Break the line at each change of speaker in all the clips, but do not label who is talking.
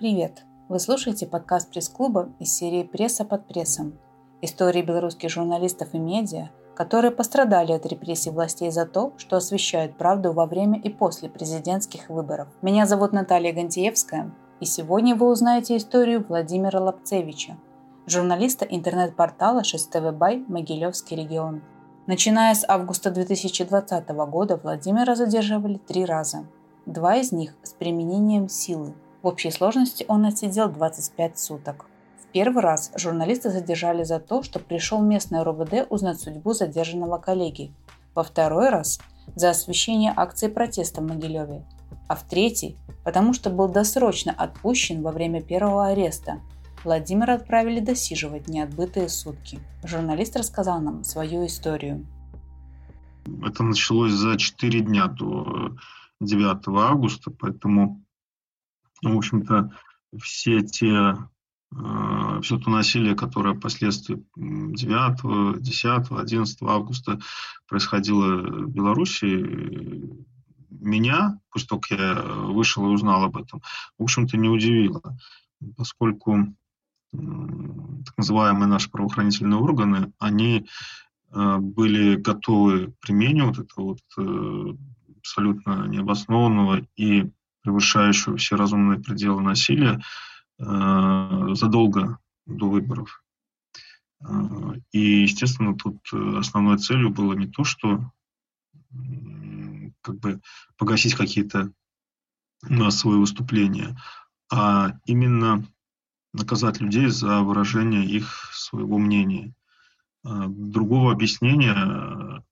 Привет! Вы слушаете подкаст пресс-клуба из серии «Пресса под прессом». Истории белорусских журналистов и медиа, которые пострадали от репрессий властей за то, что освещают правду во время и после президентских выборов. Меня зовут Наталья Гантиевская, и сегодня вы узнаете историю Владимира Лапцевича, журналиста интернет-портала 6ТВ Бай «Могилевский регион». Начиная с августа 2020 года Владимира задерживали три раза. Два из них с применением силы – в общей сложности он отсидел 25 суток. В первый раз журналисты задержали за то, что пришел местный РОВД узнать судьбу задержанного коллеги. Во второй раз – за освещение акции протеста в Могилеве. А в третий – потому что был досрочно отпущен во время первого ареста. Владимира отправили досиживать неотбытые сутки. Журналист рассказал нам свою историю.
Это началось за 4 дня до 9 августа, поэтому в общем-то, все те, э, все то насилие, которое впоследствии 9, 10, 11 августа происходило в Беларуси, меня, после того, как я вышел и узнал об этом, в общем-то, не удивило, поскольку так называемые наши правоохранительные органы, они э, были готовы к применению вот этого вот э, абсолютно необоснованного и превышающего все разумные пределы насилия э, задолго до выборов. Э, и, естественно, тут основной целью было не то, что как бы погасить какие-то массовые выступления, а именно наказать людей за выражение их своего мнения. Э, другого объяснения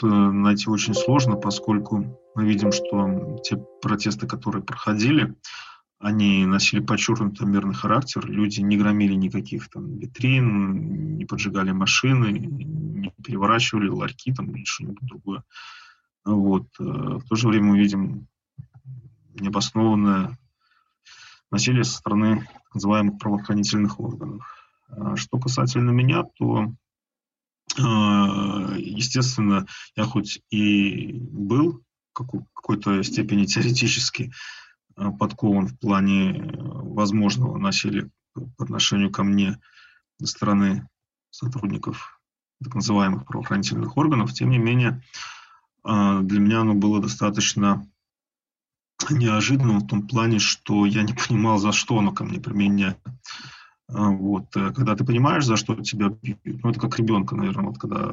найти очень сложно, поскольку мы видим, что те протесты, которые проходили, они носили подчеркнутый мирный характер, люди не громили никаких там витрин, не поджигали машины, не переворачивали ларьки там или что-нибудь другое. Вот. Э, в то же время мы видим необоснованное насилие со стороны так называемых правоохранительных органов. А что касательно меня, то а, естественно, я хоть и был какой-то степени теоретически а, подкован в плане возможного насилия по отношению ко мне со стороны сотрудников так называемых правоохранительных органов, тем не менее, а, для меня оно было достаточно неожиданным в том плане, что я не понимал, за что оно ко мне применяется. А, вот, э, когда ты понимаешь, за что тебя бьют, ну, это как ребенка, наверное, вот когда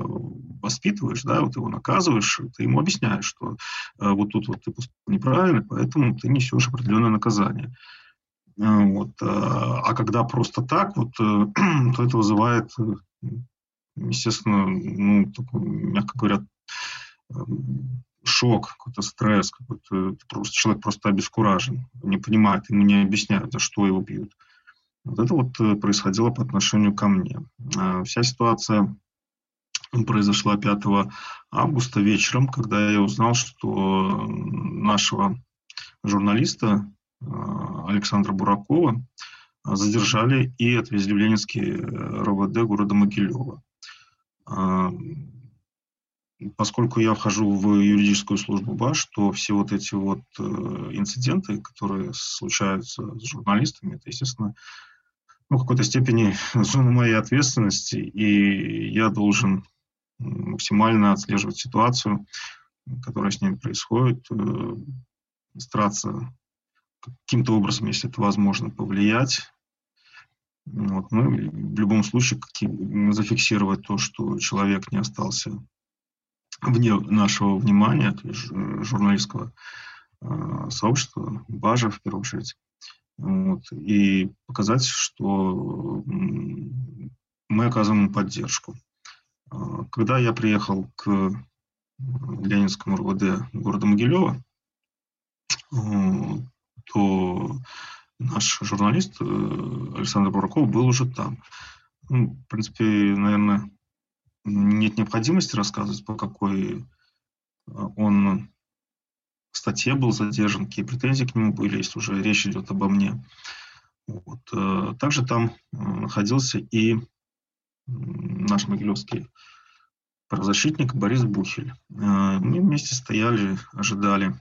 воспитываешь, да, вот его наказываешь, ты ему объясняешь, что э, вот тут вот ты поступил неправильно, поэтому ты несешь определенное наказание. А, вот, э, а когда просто так, вот, то это вызывает, естественно, ну, такой, мягко говоря, шок, какой-то стресс, какой-то просто, человек просто обескуражен, не понимает, ему не объясняют, за что его бьют. Вот это вот э, происходило по отношению ко мне. А, вся ситуация произошла 5 августа вечером, когда я узнал, что нашего журналиста а, Александра Буракова задержали и отвезли в Ленинский э, РОВД города Могилева. Поскольку я вхожу в юридическую службу БАШ, то все вот эти вот э, инциденты, которые случаются с журналистами, это, естественно, ну, в какой-то степени зона моей ответственности, и я должен максимально отслеживать ситуацию, которая с ними происходит, э, стараться каким-то образом, если это возможно, повлиять. Вот. Ну, в любом случае зафиксировать то, что человек не остался вне нашего внимания, то есть журналистского э, сообщества, БАЖа в первую очередь вот, и показать, что мы оказываем поддержку. А, когда я приехал к Ленинскому РВД города Могилева, то наш журналист э, Александр Бураков был уже там. Ну, в принципе, наверное, нет необходимости рассказывать, по какой он статье был задержан, какие претензии к нему были, если уже речь идет обо мне. Вот. Э, также там э, находился и наш могилевский правозащитник Борис Бухель. Э, мы вместе стояли, ожидали,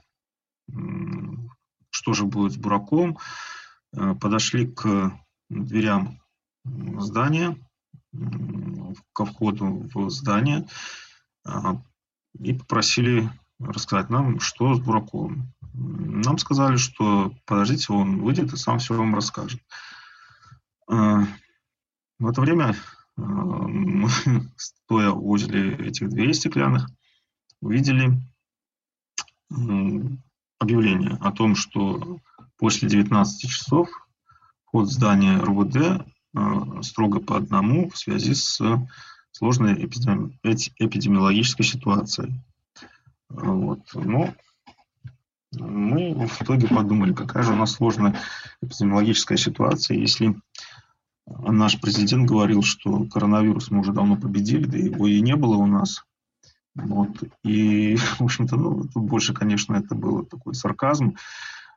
что же будет с Бураком. подошли к дверям здания, ко входу в здание и попросили рассказать нам, что с Бураковым. Нам сказали, что подождите, он выйдет и сам все вам расскажет. В это время мы, стоя возле этих дверей стеклянных, увидели объявление о том, что после 19 часов вход в здание РУВД строго по одному в связи с сложной эпидемиологической ситуацией. Вот. Но мы в итоге подумали, какая же у нас сложная эпидемиологическая ситуация, если наш президент говорил, что коронавирус мы уже давно победили, да его и не было у нас. Вот. И, в общем-то, ну, больше, конечно, это было такой сарказм.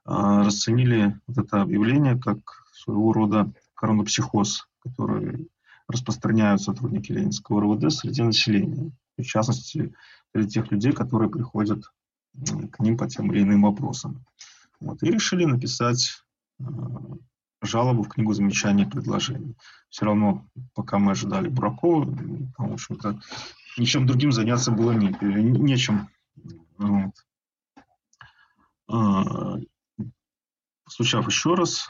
А, расценили вот это объявление как своего рода коронапсихоз, который распространяют сотрудники Ленинского РУВД среди населения. В частности, среди тех людей, которые приходят к ним по тем или иным вопросам. Вот. И решили написать а, жалобу в книгу замечаний и предложений. Все равно, пока мы ожидали Буракова, там, в общем-то, ничем другим заняться было не, нечем. Вот. А, постучав еще раз,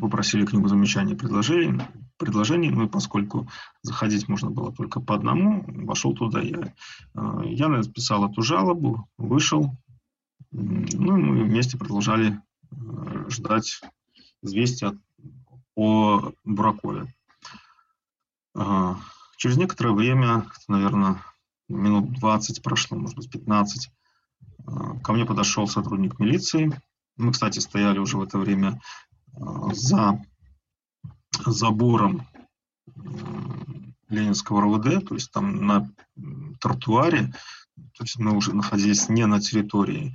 попросили книгу замечаний и предложений, предложений, ну и поскольку заходить можно было только по одному, вошел туда я. А, я написал эту жалобу, вышел, ну и мы вместе продолжали э, ждать известия о Буракове. Через некоторое время, наверное, минут 20 прошло, может быть, 15, ко мне подошел сотрудник милиции. Мы, кстати, стояли уже в это время за забором Ленинского РОВД, то есть там на тротуаре, то есть мы уже находились не на территории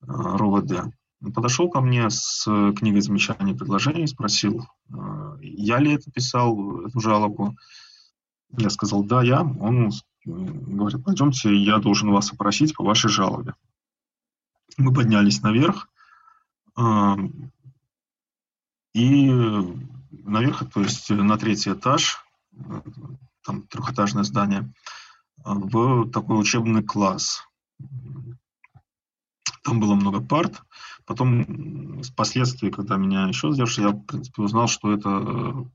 РОВД. Подошел ко мне с книгой замечаний и предложений, спросил, я ли это писал, эту жалобу. Я сказал, да, я. Он говорит, пойдемте, я должен вас опросить по вашей жалобе. Мы поднялись наверх, и наверх, то есть на третий этаж, там трехэтажное здание, в такой учебный класс. Там было много парт. Потом, впоследствии, когда меня еще задержали, я, в принципе, узнал, что это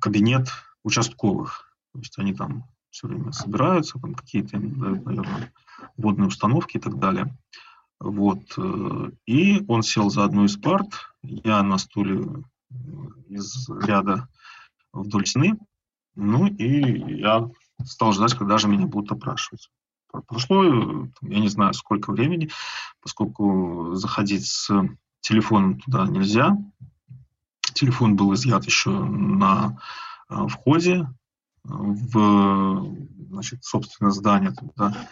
кабинет участковых. То есть они там все время собираются, там какие-то, наверное, водные установки и так далее. Вот. Э, и он сел за одну из парт, я на стуле из ряда вдоль стены, ну и я стал ждать, когда же меня будут опрашивать. Прошло, я не знаю, сколько времени, поскольку заходить с телефоном туда нельзя. Телефон был изъят еще на э, входе в значит, собственно, здание туда,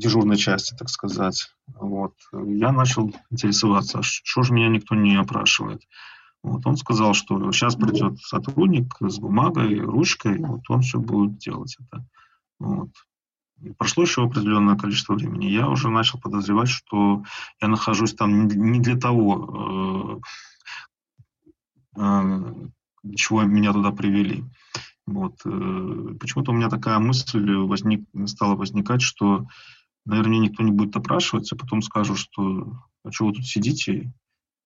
дежурной части, так сказать. Вот. Я начал интересоваться, а что же меня никто не опрашивает. Вот он сказал, что сейчас придет сотрудник с бумагой, ручкой, вот он все будет делать это. Вот. Прошло еще определенное количество времени. Я уже начал подозревать, что я нахожусь там не для того, э, э, чего меня туда привели. Вот. Э, почему-то у меня такая мысль возник, стала возникать, что, наверное, меня никто не будет опрашивать, а потом скажут, что а что вы тут сидите?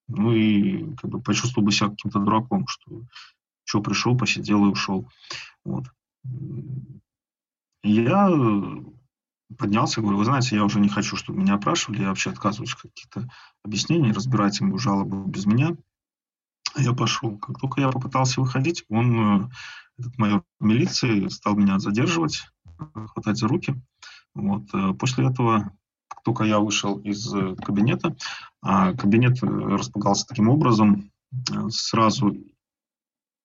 Ну и как бы почувствовал бы себя каким-то дураком, что что пришел, посидел и ушел. Вот. Я поднялся, говорю, вы знаете, я уже не хочу, чтобы меня опрашивали, я вообще отказываюсь от каких-то объяснений, разбирать ему жалобу без меня. Я пошел. Как только я попытался выходить, он, э, этот майор милиции, стал меня задерживать, хватать за руки. Вот. Э, после этого, как только я вышел из э, кабинета, а кабинет располагался таким образом, сразу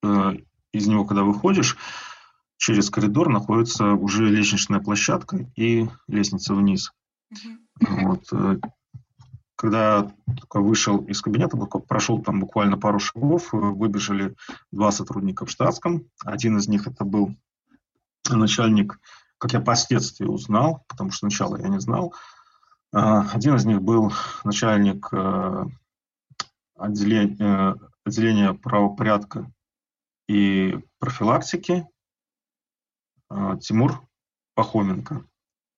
из него, когда выходишь, через коридор находится уже лестничная площадка и лестница вниз. Mm-hmm. Вот когда только вышел из кабинета, прошел там буквально пару шагов, э, выбежали два сотрудника в штатском. Один из них это был начальник, как я впоследствии узнал, потому что сначала я не знал. А, один из них был начальник э, отделение, отделение правопорядка и профилактики Тимур Пахоменко.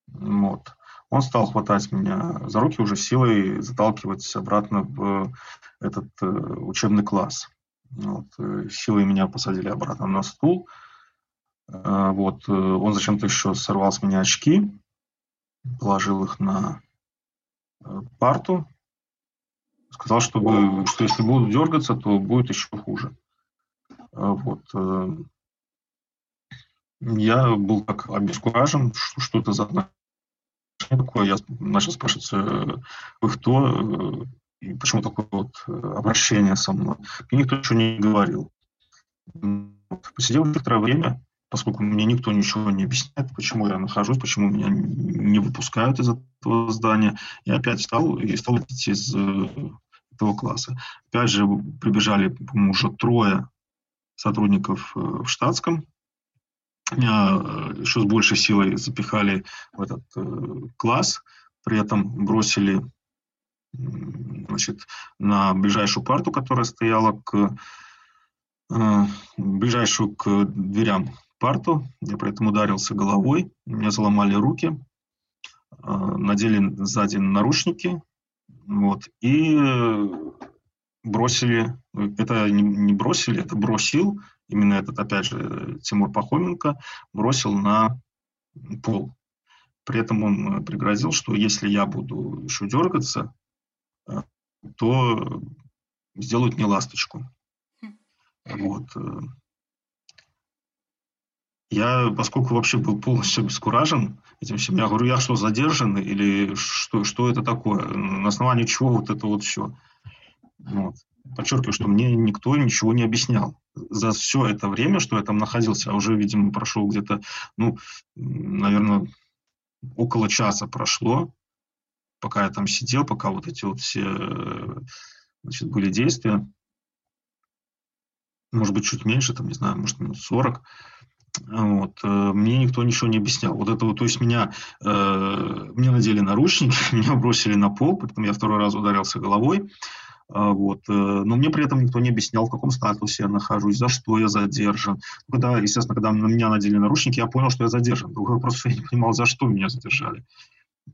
Вот. Он стал хватать меня за руки уже силой, заталкивать обратно в этот э, учебный класс. Вот. Э, силой меня посадили обратно на стул. Э, вот. Он зачем-то еще сорвал с меня очки, положил их на парту, сказал, чтобы, что если буду дергаться, то будет еще хуже. Вот. Я был так обескуражен, что, это за такое. Я начал спрашивать, э, вы кто, э, и почему такое вот э, обращение со мной. Мне никто ничего не говорил. Посидел некоторое время, поскольку мне никто ничего не объясняет, почему я нахожусь, почему меня не выпускают из этого здания. Я опять встал и стал идти из этого класса. Опять же прибежали, по-моему, уже трое сотрудников в штатском, меня э, еще с большей силой запихали в этот э, класс, при этом бросили значит, на ближайшую парту, которая стояла к э, ближайшую к дверям парту. Я при этом ударился головой, меня заломали руки, надели сзади наручники, вот, и бросили, это не, бросили, это бросил именно этот, опять же, Тимур Пахоменко бросил на пол. При этом он э, пригрозил, что если я буду еще дергаться, э, то сделают мне ласточку. Хм. Вот. Я, поскольку вообще был полностью обескуражен этим всем, я говорю, я что, задержан или что, что это такое? На основании чего вот это вот все? Вот. Подчеркиваю, что мне никто ничего не объяснял за все это время, что я там находился, а уже, видимо, прошел где-то, ну, наверное, около часа прошло, пока я там сидел, пока вот эти вот все, значит, были действия. Может быть, чуть меньше, там, не знаю, может, минут 40. Вот. Э, мне никто ничего не объяснял. Вот это вот, то есть меня, э, мне надели наручники, меня бросили на пол, потом я второй раз ударился головой. А, вот. Э, но мне при этом никто не объяснял, в каком статусе я нахожусь, за что я задержан. Когда, естественно, когда на меня надели наручники, я понял, что я задержан. Другой вопрос, я не понимал, за что меня задержали.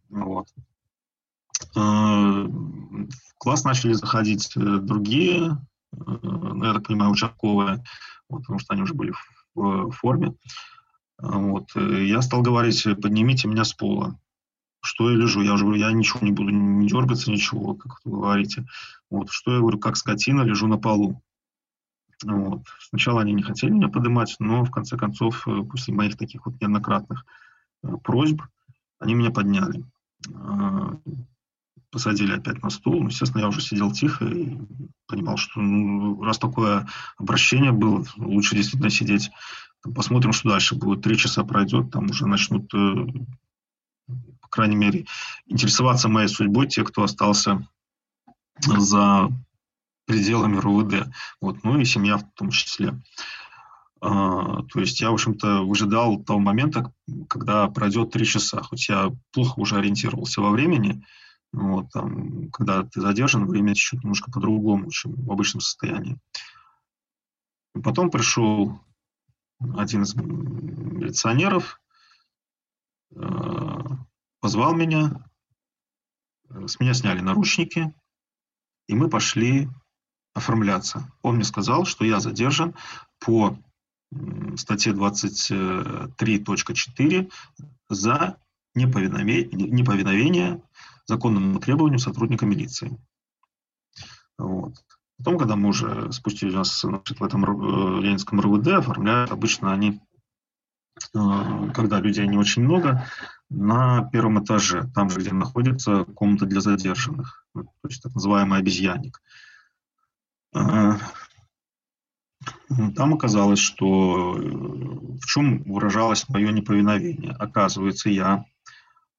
Вот. Э, в класс начали заходить э, другие, ну, я так понимаю, участковые, вот, потому что они уже были форме. Вот. Я стал говорить, поднимите меня с пола что я лежу. Я уже говорю, я ничего не буду, не дергаться, ничего, как вы говорите. Вот, что я говорю, как скотина, лежу на полу. Вот. Сначала они не хотели меня поднимать, но в конце концов, э, после моих таких вот неоднократных э, просьб, они меня подняли. Э, посадили опять на стул. Ну, естественно, я уже сидел тихо и понимал, что ну, раз такое обращение было, лучше действительно сидеть. Посмотрим, что дальше будет. Три часа пройдет, там уже начнут по крайней мере, интересоваться моей судьбой те, кто остался за пределами РУВД. Вот, ну и семья в том числе. А, то есть я, в общем-то, выжидал того момента, когда пройдет три часа, хоть я плохо уже ориентировался во времени, вот, там, когда ты задержан, время течет немножко по-другому, чем в обычном состоянии. И потом пришел один из милиционеров, а, позвал меня, э, с меня сняли наручники, и мы пошли оформляться. Он мне сказал, что я задержан по статье 23.4 за неповиновение, неповиновение законному требованию сотрудника милиции. Вот. Потом, когда мы уже спустились у нас значит, в этом э, Ленинском РВД, оформляют обычно они, э, когда людей не очень много, на первом этаже, там же, где находится комната для задержанных, то есть так называемый обезьянник. А, там оказалось, что э, в чем выражалось мое неповиновение. Оказывается, я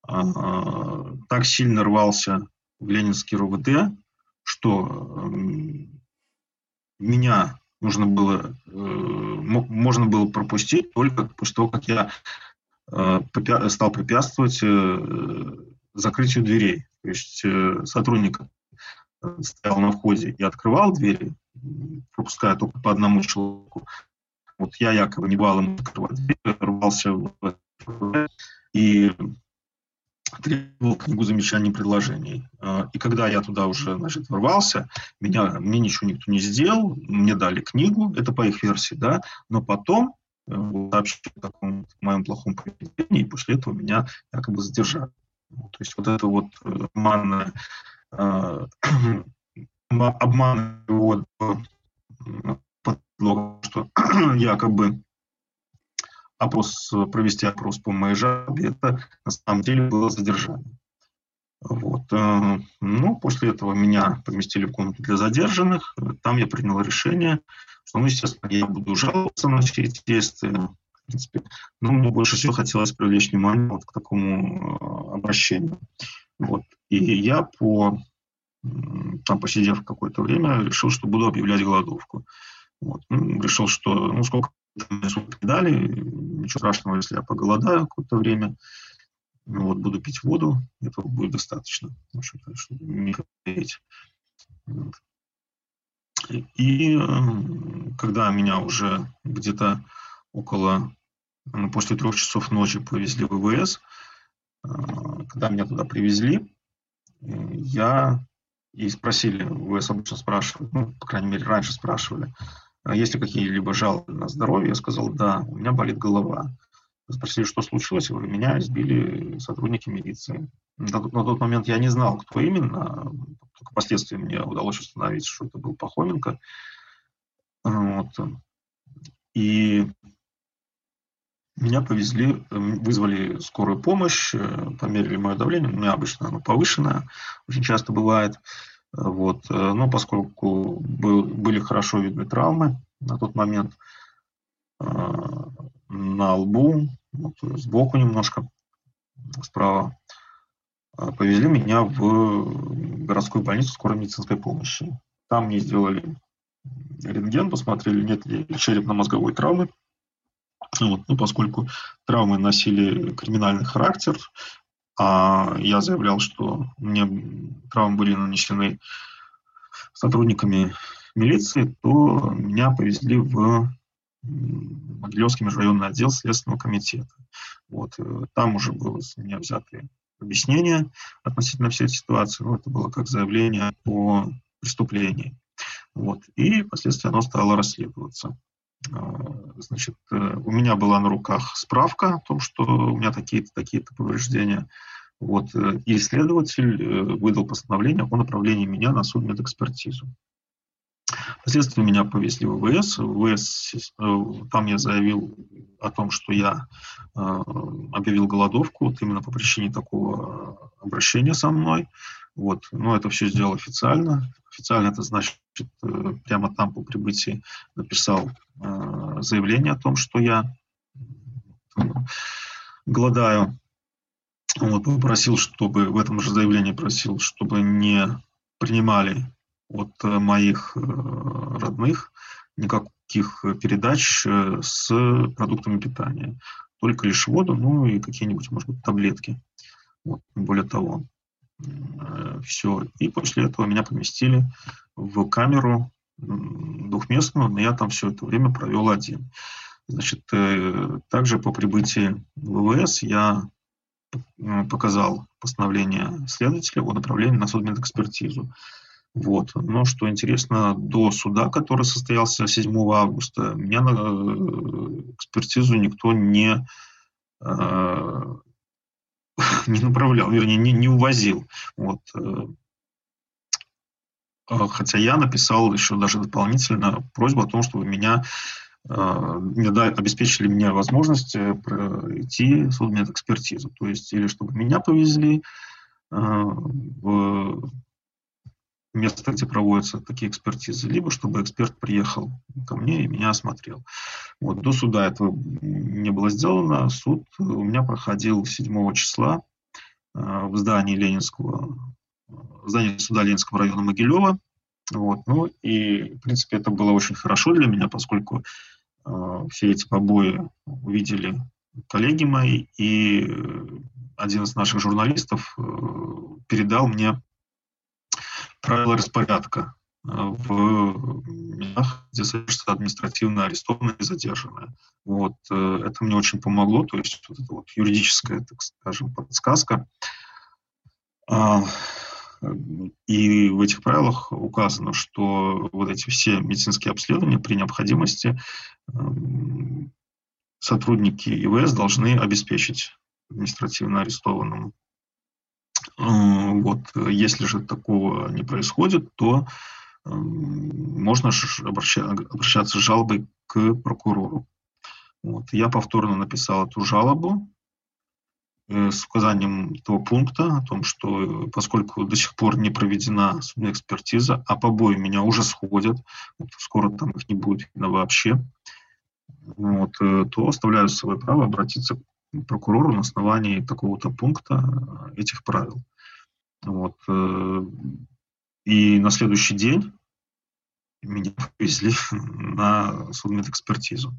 так сильно рвался в Ленинский РУВД, что меня нужно было, э, можно было пропустить только после того, как я Э, стал препятствовать э, закрытию дверей. То есть сотрудник стоял на входе и открывал двери, пропуская только по одному человеку, вот я якобы не давал ему открывать дверь, рвался в и требовал книгу замечаний и предложений. А, и когда я туда уже, значит, ворвался, меня, мне ничего никто не сделал, мне дали книгу, это по их версии, да, но потом э, сообщили о таком моем плохом поведении, и после этого меня якобы задержали. То есть вот это вот э, обманное, э, обман вот, что якобы опрос, провести опрос по моей жалобе, это на самом деле было задержание. Вот. Э, ну, после этого меня поместили в комнату для задержанных. Там я принял решение, что, ну, естественно, я буду жаловаться на все эти действия. В принципе. Но мне больше всего хотелось привлечь внимание вот к такому э, обращению. Вот. И я, по, там, посидев какое-то время, решил, что буду объявлять голодовку. Вот. Ну, решил, что ну, сколько суток дали, ничего страшного, если я поголодаю какое-то время, ну, вот буду пить воду, этого будет достаточно, в общем-то, чтобы не. Вот. И эм, когда меня уже где-то около, ну, после трех часов ночи повезли в ВВС, э, когда меня туда привезли, я и спросили, ВВС обычно спрашивают, ну, по крайней мере, раньше спрашивали, есть ли какие-либо жалобы на здоровье? Я сказал, да, у меня болит голова. Спросили, что случилось? Говорю, меня избили сотрудники милиции. На, на тот момент я не знал, кто именно. Только впоследствии мне удалось установить, что это был Пахоменко. Вот. И меня повезли, вызвали скорую помощь, померили мое давление. У меня обычно оно повышенное, очень часто бывает. Вот. Э, но поскольку был, были хорошо видны травмы на тот момент э, на лбу, вот, сбоку немножко, справа, э, повезли меня в городскую больницу скорой медицинской помощи. Там мне сделали рентген, посмотрели, нет ли черепно-мозговой травмы. Вот, ну, поскольку травмы носили криминальный характер, а я заявлял, что мне травмы были нанесены сотрудниками милиции, то меня повезли в Могилевский межрайонный отдел Следственного комитета. Вот. Э, там уже было с меня взяты объяснения относительно всей ситуации. Ну, это было как заявление о преступлении. Вот. И впоследствии оно стало расследоваться. А, значит, э, у меня была на руках справка о том, что у меня такие-то такие-то повреждения. Вот. Э, и следователь э, выдал постановление о направлении меня на судмедэкспертизу. Впоследствии меня повезли в ВВС. В ВВС там я заявил о том, что я объявил голодовку вот именно по причине такого обращения со мной. Вот. Но это все сделал официально. Официально это значит, э, прямо там по прибытии написал э, заявление о том, что я э, голодаю. Вот, попросил, чтобы в этом же заявлении просил, чтобы не принимали от моих родных никаких передач с продуктами питания. Только лишь воду, ну и какие-нибудь, может быть, таблетки. Вот, более того. Э, все. И после этого меня поместили в камеру двухместную, но я там все это время провел один. Значит, э, также по прибытии в ВВС я э, показал постановление следователя о направлении на судмедэкспертизу. Вот. Но что интересно, до суда, который состоялся 7 августа, меня на экспертизу никто не не направлял, вернее, не, не увозил. Вот. Э, а, хотя я написал еще даже дополнительно просьбу о том, чтобы меня э, мне да, обеспечили мне возможность э, пройти судмедэкспертизу. То есть, или чтобы меня повезли место, где проводятся такие экспертизы, либо чтобы эксперт приехал ко мне и меня осмотрел. Вот, до суда этого не было сделано. Суд у меня проходил 7 числа э, в здании Ленинского, в здании суда Ленинского района Могилева. Вот, ну и, в принципе, это было очень хорошо для меня, поскольку э, все эти побои увидели коллеги мои, и один из наших журналистов э, передал мне правила распорядка в местах, где содержатся административно арестованные и задержанные. Вот, это мне очень помогло, то есть вот эта вот юридическая, так скажем, подсказка. А, и в этих правилах указано, что вот эти все медицинские обследования при необходимости эм, сотрудники ИВС должны обеспечить административно арестованному. Э, вот, если же такого не происходит, то можно обращаться с жалобой к прокурору. Вот. Я повторно написал эту жалобу, Э, с указанием этого пункта о том, что э, поскольку до сих пор не проведена судебная экспертиза, а побои меня уже сходят, вот скоро там их не будет видно вообще, вот, э, то оставляю свое право обратиться к прокурору на основании такого-то пункта этих правил. Вот. И на следующий день меня повезли на судебную экспертизу.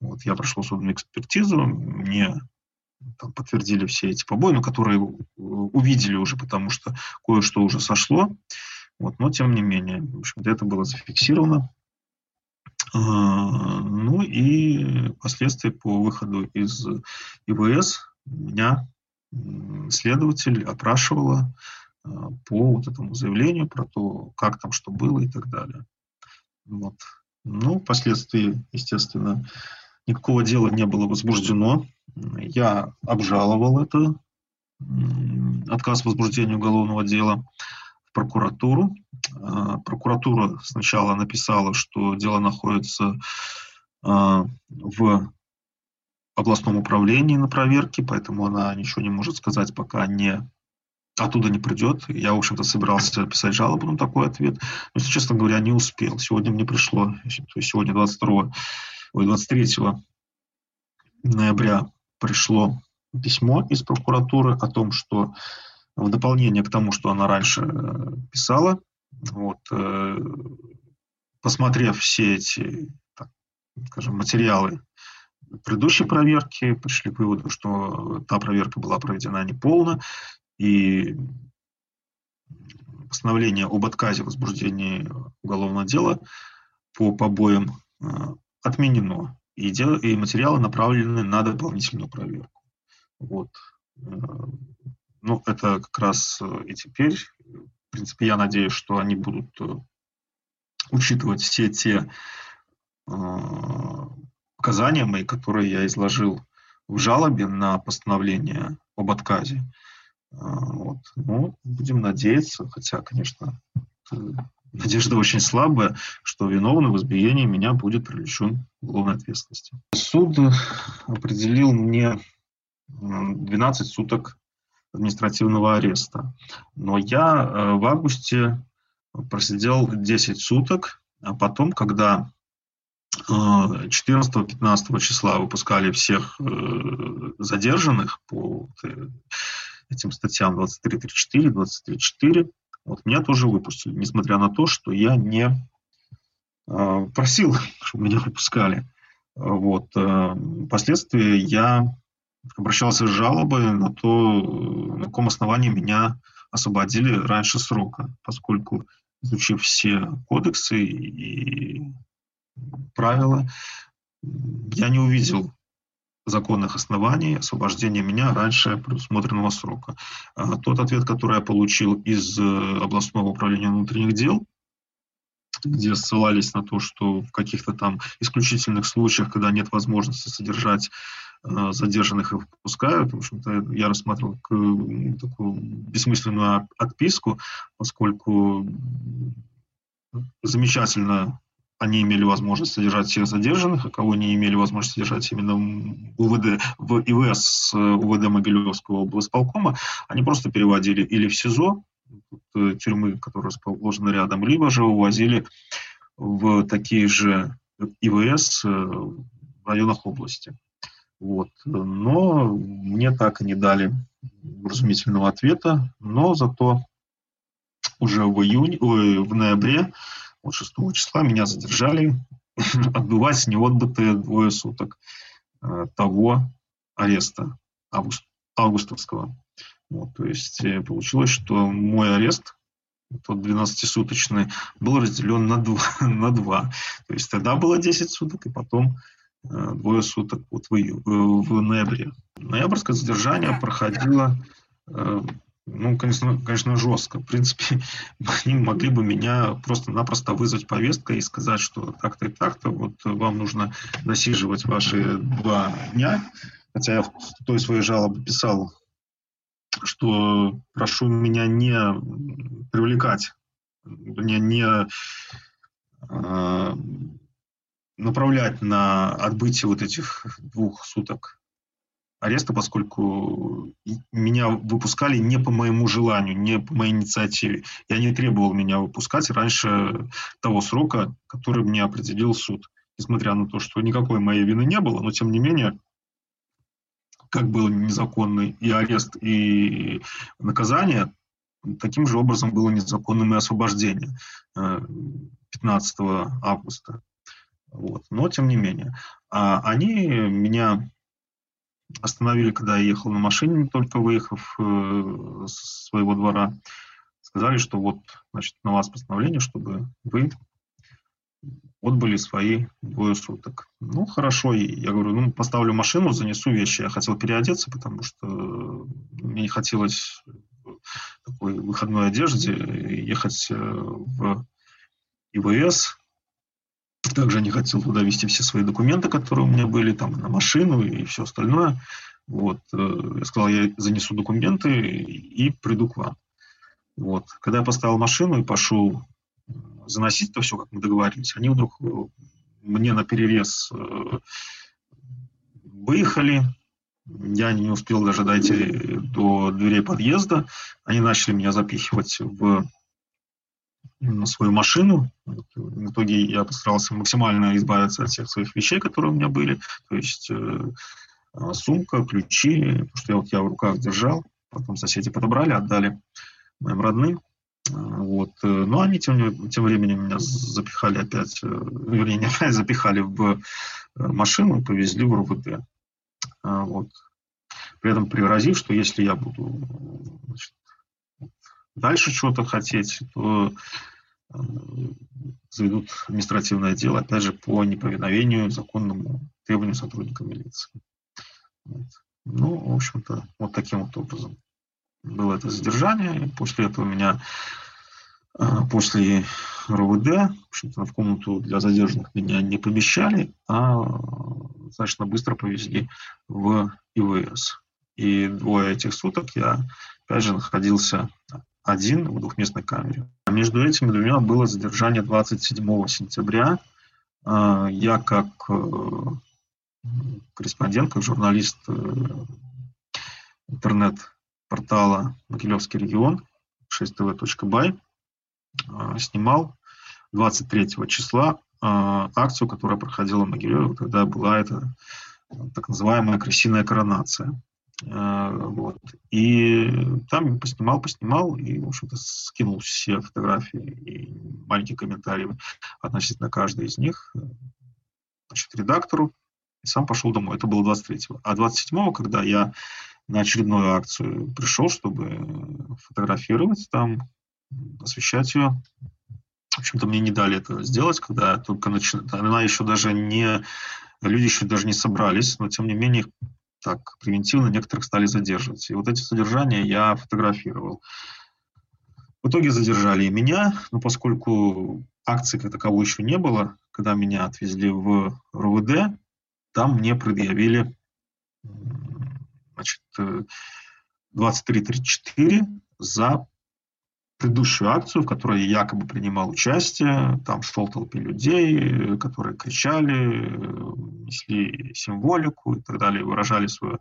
Вот, я прошел судебную экспертизу, мне там, подтвердили все эти побои, но которые увидели уже, потому что кое-что уже сошло. Вот, но тем не менее, в общем это было зафиксировано. А, ну и впоследствии по выходу из ИВС меня следователь опрашивала а, по вот этому заявлению про то, как там что было и так далее. Вот. Ну, впоследствии, естественно, никакого дела не было возбуждено. Я обжаловал это, отказ в возбуждении уголовного дела прокуратуру. А, прокуратура сначала написала, что дело находится а, в областном управлении на проверке, поэтому она ничего не может сказать, пока не оттуда не придет. Я, в общем-то, собирался писать жалобу на такой ответ, но, если честно говоря, не успел. Сегодня мне пришло, то есть сегодня 22 ой, 23 ноября пришло письмо из прокуратуры о том, что в дополнение к тому, что она раньше э, писала, вот, э, посмотрев все эти, так, скажем, материалы предыдущей проверки, пришли к выводу, что та проверка была проведена неполно, и постановление об отказе в возбуждении уголовного дела по побоям э, отменено, и, дел, и материалы направлены на дополнительную проверку. Вот. Ну, это как раз э, и теперь, в принципе, я надеюсь, что они будут э, учитывать все те показания мои, которые я изложил в жалобе на постановление об отказе. Вот. Ну, будем надеяться, хотя, конечно, надежда очень слабая, что виновный в избиении меня будет привлечен к уголовной ответственности. Суд определил мне 12 суток административного ареста. Но я э, в августе просидел 10 суток, а потом, когда 14-15 э, числа выпускали всех э, задержанных по этим статьям 23.34, 23.4, вот меня тоже выпустили, несмотря на то, что я не просил, чтобы меня выпускали. Вот. Впоследствии я обращался с жалобой на то, на каком основании меня освободили раньше срока, поскольку, изучив все кодексы и правила, я не увидел законных оснований освобождения меня раньше предусмотренного срока. А, тот ответ, который я получил из э, областного управления внутренних дел, где ссылались на то, что в каких-то там исключительных случаях, когда нет возможности содержать э, задержанных и выпускают, в общем-то, я рассматривал как такую бессмысленную отписку, поскольку замечательно они имели возможность содержать всех задержанных, а кого не имели возможность содержать именно в УВД, в ИВС УВД Могилевского облсполкома, они просто переводили или в СИЗО, э, тюрьмы, которые расположены рядом, либо же увозили в такие же ИВС э, в районах области. Вот. Но мне так и не дали разумительного ответа, но зато уже в июне, ой, в ноябре вот 6 числа меня задержали, отбывать неотбытые двое суток э, того ареста август, августовского. Вот, то есть э, получилось, что мой арест тот 12-суточный, был разделен на два, на два. То есть тогда было 10 суток, и потом э, двое суток вот в, ию, в ноябре. Ноябрьское задержание проходило ну, конечно, конечно, жестко. В принципе, они могли бы меня просто-напросто вызвать повесткой и сказать, что так-то и так-то, вот вам нужно насиживать ваши два дня. Хотя я в той своей жалобе писал, что прошу меня не привлекать, не, не э, направлять на отбытие вот этих двух суток ареста, поскольку меня выпускали не по моему желанию, не по моей инициативе. Я не требовал меня выпускать раньше того срока, который мне определил суд. Несмотря на то, что никакой моей вины не было, но тем не менее, как был незаконный и арест, и наказание, таким же образом было незаконным и освобождение 15 э, августа. Вот. Но тем не менее. А они меня остановили, когда я ехал на машине, только выехав э, с своего двора. Сказали, что вот, значит, на вас постановление, чтобы вы отбыли свои двое суток. Ну, хорошо, я говорю, ну, поставлю машину, занесу вещи. Я хотел переодеться, потому что мне не хотелось такой выходной одежде ехать э, в ИВС, также не хотел туда вести все свои документы, которые у меня были, там, на машину и все остальное. Вот. Э, я сказал, я занесу документы и приду к вам. Вот. Когда я поставил машину и пошел заносить это все, как мы договорились, они вдруг э, мне на перерез э, выехали, я не успел даже дойти до дверей подъезда. Они начали меня запихивать в свою машину. В итоге я постарался максимально избавиться от всех своих вещей, которые у меня были. То есть э, а, сумка, ключи, потому что я вот я в руках держал. Потом соседи подобрали, отдали моим родным. Вот. Э, но они тем, тем временем меня запихали опять, э, вернее, не опять запихали в э, машину повезли в РУВД. А, вот. При этом пригрозив, что если я буду значит, дальше что-то хотеть, то заведут административное дело, опять же, по неповиновению законному требованию сотрудника милиции. Вот. Ну, в общем-то, вот таким вот образом было это задержание. И после этого меня, э, после РУВД, в комнату для задержанных меня не помещали, а достаточно быстро повезли в ИВС. И двое этих суток я, опять же, находился один в двухместной камере. А между этими двумя было задержание 27 сентября. А, я как э, корреспондент, как журналист э, интернет-портала «Могилевский регион» 6tv.by а, снимал 23 числа акцию, которая проходила в Могилеве, когда была эта так называемая крысиная коронация. А, вот. И там поснимал, поснимал, и, в общем-то, скинул все фотографии и маленькие комментарии относительно каждой из них значит, редактору, и сам пошел домой. Это было 23-го. А 27-го, когда я на очередную акцию пришел, чтобы фотографировать там, освещать ее, в общем-то, мне не дали это сделать, когда только начинала. Она еще даже не... Люди еще даже не собрались, но, тем не менее, так превентивно некоторых стали задерживать. И вот эти содержания я фотографировал. В итоге задержали и меня, но поскольку акции как таковой еще не было, когда меня отвезли в РУВД, там мне предъявили значит, 23-34 за предыдущую акцию, в которой я якобы принимал участие, там шел толпе людей, которые кричали, несли символику и так далее, выражали свое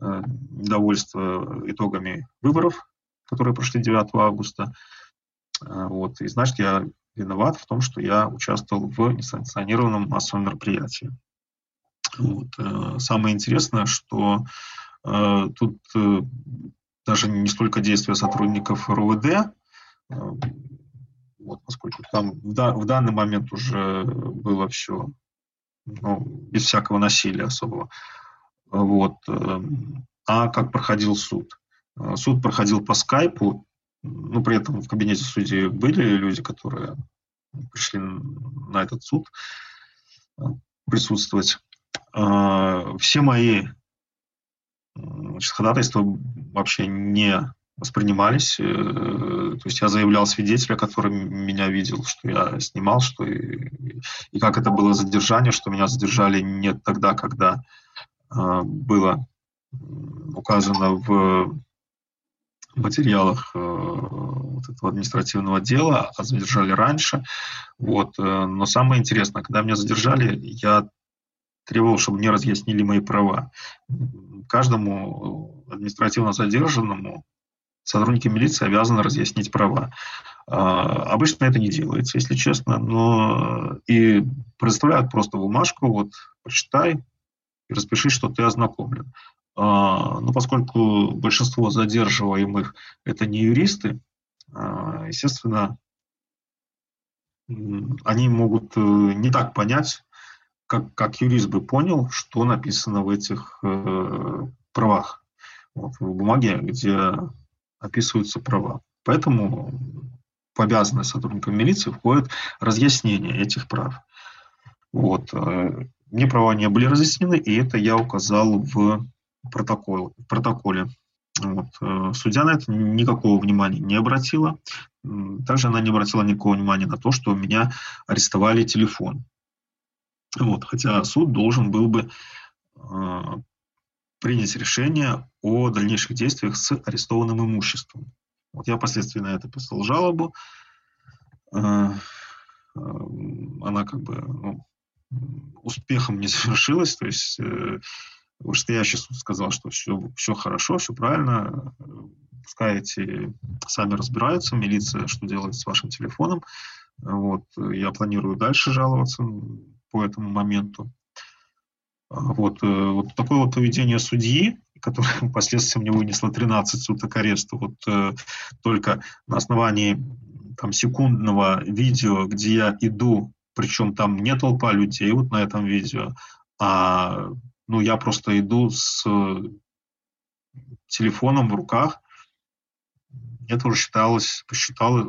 э, недовольство итогами выборов, которые прошли 9 августа. Э, вот. И значит, я виноват в том, что я участвовал в несанкционированном массовом мероприятии. Вот. Э, самое интересное, что тут даже не столько действия сотрудников РУВД, вот, поскольку там в, да, в данный момент уже было все ну, без всякого насилия особого. Вот. Эм, а как проходил суд? Э, суд проходил по скайпу, ну, при этом в кабинете судьи были люди, которые пришли на этот суд присутствовать. Все мои значит, ходатайства вообще не воспринимались. Э, то есть я заявлял свидетеля, который меня видел, что я снимал, что и, и как это было задержание, что меня задержали не тогда, когда э, было указано в материалах э, вот этого административного дела, а задержали раньше. Вот. Но самое интересное, когда меня задержали, я требовал, чтобы мне разъяснили мои права. Каждому административно задержанному сотрудники милиции обязаны разъяснить права. А, обычно это не делается, если честно, но и предоставляют просто бумажку, вот, прочитай и распиши, что ты ознакомлен. А, но поскольку большинство задерживаемых это не юристы, а, естественно, они могут э, не так понять, как, как юрист бы понял, что написано в этих э, правах. Вот, в бумаге, где описываются права. Поэтому в обязанность сотрудников милиции входит разъяснение этих прав. Вот. Э, мне права не были разъяснены, и это я указал в, протокол, в протоколе. Вот. Э, судья на это никакого внимания не обратила. Также она не обратила никакого внимания на то, что у меня арестовали телефон. Вот. Хотя суд должен был бы э, принять решение о дальнейших действиях с арестованным имуществом. Вот я впоследствии на это писал жалобу. Э, э, она как бы ну, успехом не завершилась, то есть э, вышестоящий суд сказал, что все, все хорошо, все правильно, пускай эти сами разбираются, милиция, что делает с вашим телефоном. Вот, я планирую дальше жаловаться по этому моменту. Вот, вот такое вот поведение судьи, которая впоследствии мне вынесла 13 суток ареста. Вот э, только на основании там, секундного видео, где я иду, причем там не толпа людей вот на этом видео, а ну, я просто иду с телефоном в руках, это уже считалось, посчитал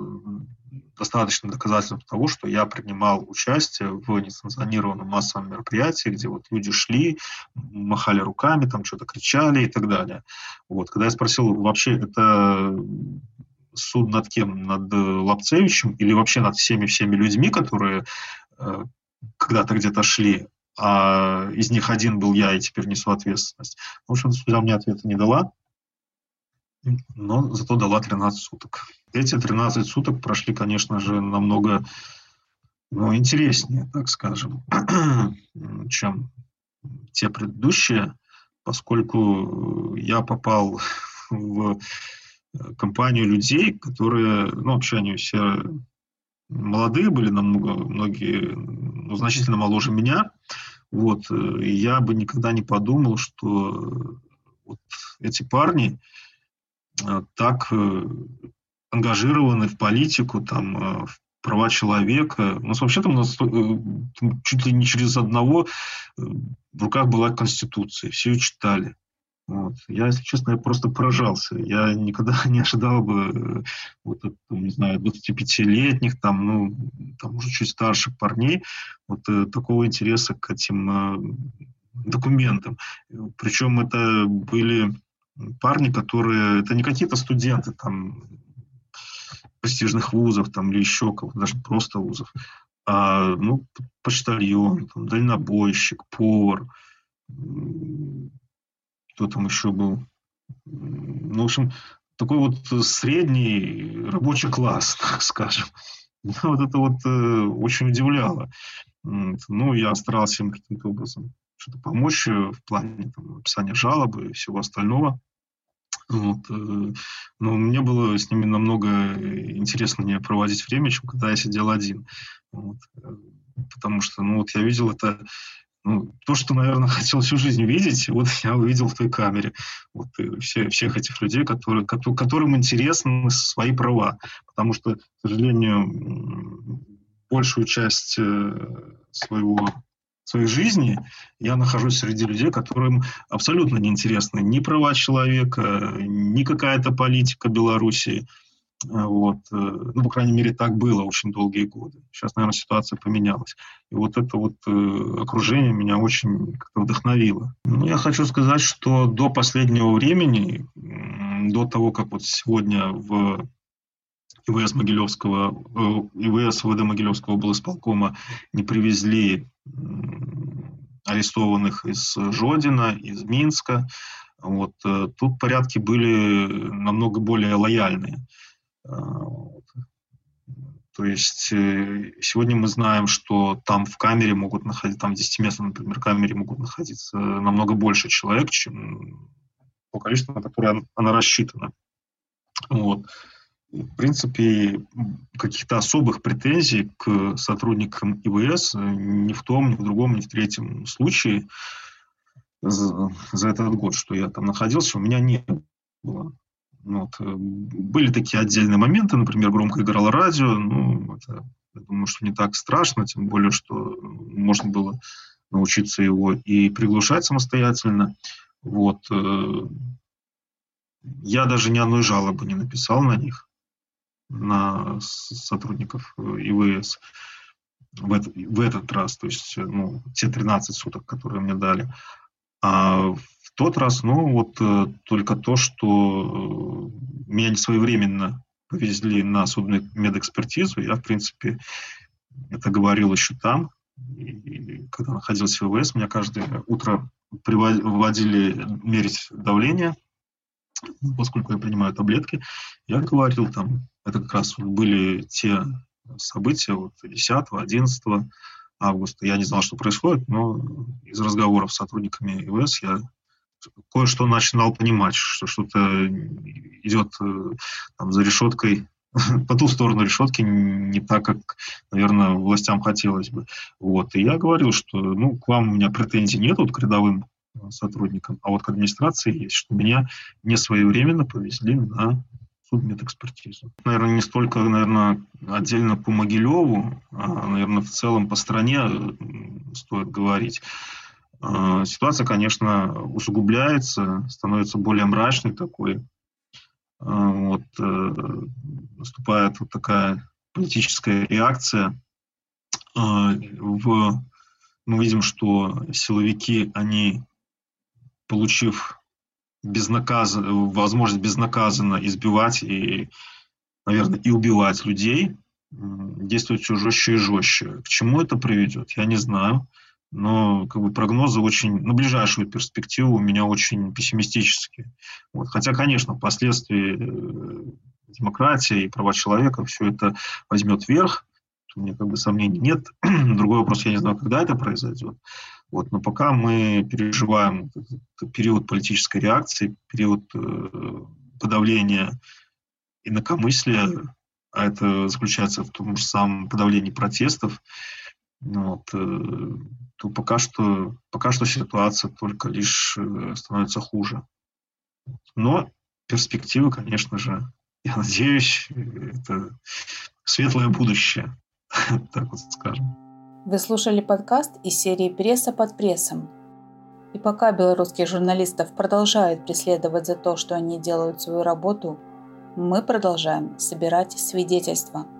достаточным доказательством того, что я принимал участие в несанкционированном массовом мероприятии, где вот люди шли, махали руками, там что-то кричали и так далее. Вот. Когда я спросил, вообще это суд над кем? Над Лапцевичем или вообще над всеми-всеми людьми, которые э, когда-то где-то шли, а из них один был я и теперь несу ответственность. В общем, судья мне ответа не дала но зато дала 13 суток. Эти 13 суток прошли, конечно же, намного ну, интереснее, так скажем, чем те предыдущие, поскольку я попал в компанию людей, которые, ну, вообще они все молодые были, намного, многие, ну, значительно моложе меня, вот, и я бы никогда не подумал, что вот эти парни, Э, так э, ангажированы в политику, там, э, в права человека. У нас вообще там, чуть ли не через одного в руках была Конституция, все ее читали. Вот. Я, если честно, я просто поражался. Я никогда не ожидал бы вот, не знаю, 25-летних, там, ну, там уже чуть старших парней, вот такого интереса к этим э, документам. Причем это были парни, которые, это не какие-то студенты там престижных вузов там, или еще кого-то, даже просто вузов, а, ну, почтальон, там, дальнобойщик, повар, кто там еще был, ну, в общем, такой вот средний рабочий класс, так скажем. Вот это вот э, очень удивляло. Ну, я старался им каким-то образом что-то помочь э, в плане там, написания жалобы и всего остального. Вот. Э, но мне было с ними намного интереснее проводить время, чем когда я сидел один. Вот. Э, потому что, ну, вот я видел это, ну, то, что, наверное, хотел всю жизнь видеть, вот я увидел в той камере. Вот э, все, всех этих людей, которые, которым интересны свои права. Потому что, к сожалению, большую часть своего своей жизни я нахожусь среди людей, которым абсолютно неинтересны ни права человека, ни какая-то политика Беларуси. Вот. Э, ну, по крайней мере, так было очень долгие годы. Сейчас, наверное, ситуация поменялась. И вот это вот э, окружение меня очень как-то вдохновило. Ну, я хочу сказать, что до последнего времени, до того, как вот сегодня в ИВС Могилевского, э, ИВС ВД Могилевского облсполкома не привезли арестованных из Жодина, из Минска. Вот, тут порядки были намного более лояльные. А, то есть э, сегодня мы знаем, что там в камере могут находиться, там в 10-местной, например, камере могут находиться намного больше человек, чем по количеству, на которое она рассчитана. Вот. В принципе, каких-то особых претензий к сотрудникам ИВС ни в том, ни в другом, ни в третьем случае за, за этот год, что я там находился, у меня не было. Ну, вот. Э, были такие отдельные моменты, например, громко играло радио, ну, это, я думаю, что не так страшно, тем более, что можно было научиться его и приглушать самостоятельно. Вот. Э, я даже ни одной жалобы не написал на них, на сотрудников э, ИВС в, этот, в этот раз, то есть ну, те 13 суток, которые мне дали. А тот раз, ну, вот э, только то, что э, меня не своевременно повезли на судмедэкспертизу, я, в принципе, это говорил еще там, и, когда находился в ВВС, меня каждое утро выводили мерить давление, поскольку я принимаю таблетки, я говорил там, это как раз были те события вот 10 11 августа. Я не знал, что происходит, но из разговоров с сотрудниками ИВС я кое-что начинал понимать, что что-то идет э, там, за решеткой, по ту сторону решетки не так, как, наверное, властям хотелось бы. Вот. И я говорил, что ну, к вам у меня претензий нет, вот к рядовым э, сотрудникам, а вот к администрации есть, что меня не своевременно повезли на судмедэкспертизу. Наверное, не столько, наверное, отдельно по Могилеву, а, наверное, в целом по стране э, стоит говорить. А, ситуация, конечно, усугубляется, становится более мрачной такой. А, вот, э, наступает вот такая политическая реакция. А, в, мы видим, что силовики, они, получив безнаказанно, возможность безнаказанно избивать и, наверное, и убивать людей, действуют все жестче и жестче. К чему это приведет, я не знаю но как бы прогнозы очень на ближайшую перспективу у меня очень пессимистические. Вот. Хотя, конечно, впоследствии э, демократия и права человека все это возьмет вверх, у меня как бы сомнений нет. Другой вопрос, я не знаю, когда это произойдет. Вот, но пока мы переживаем период политической реакции, период э, подавления инакомыслия, а это заключается в том же самом подавлении протестов, ну вот, э, то пока что, пока что ситуация только лишь э, становится хуже. Но перспективы, конечно же, я надеюсь, это светлое будущее, так вот скажем.
Вы слушали подкаст из серии «Пресса под прессом». И пока белорусских журналистов продолжают преследовать за то, что они делают свою работу, мы продолжаем собирать свидетельства –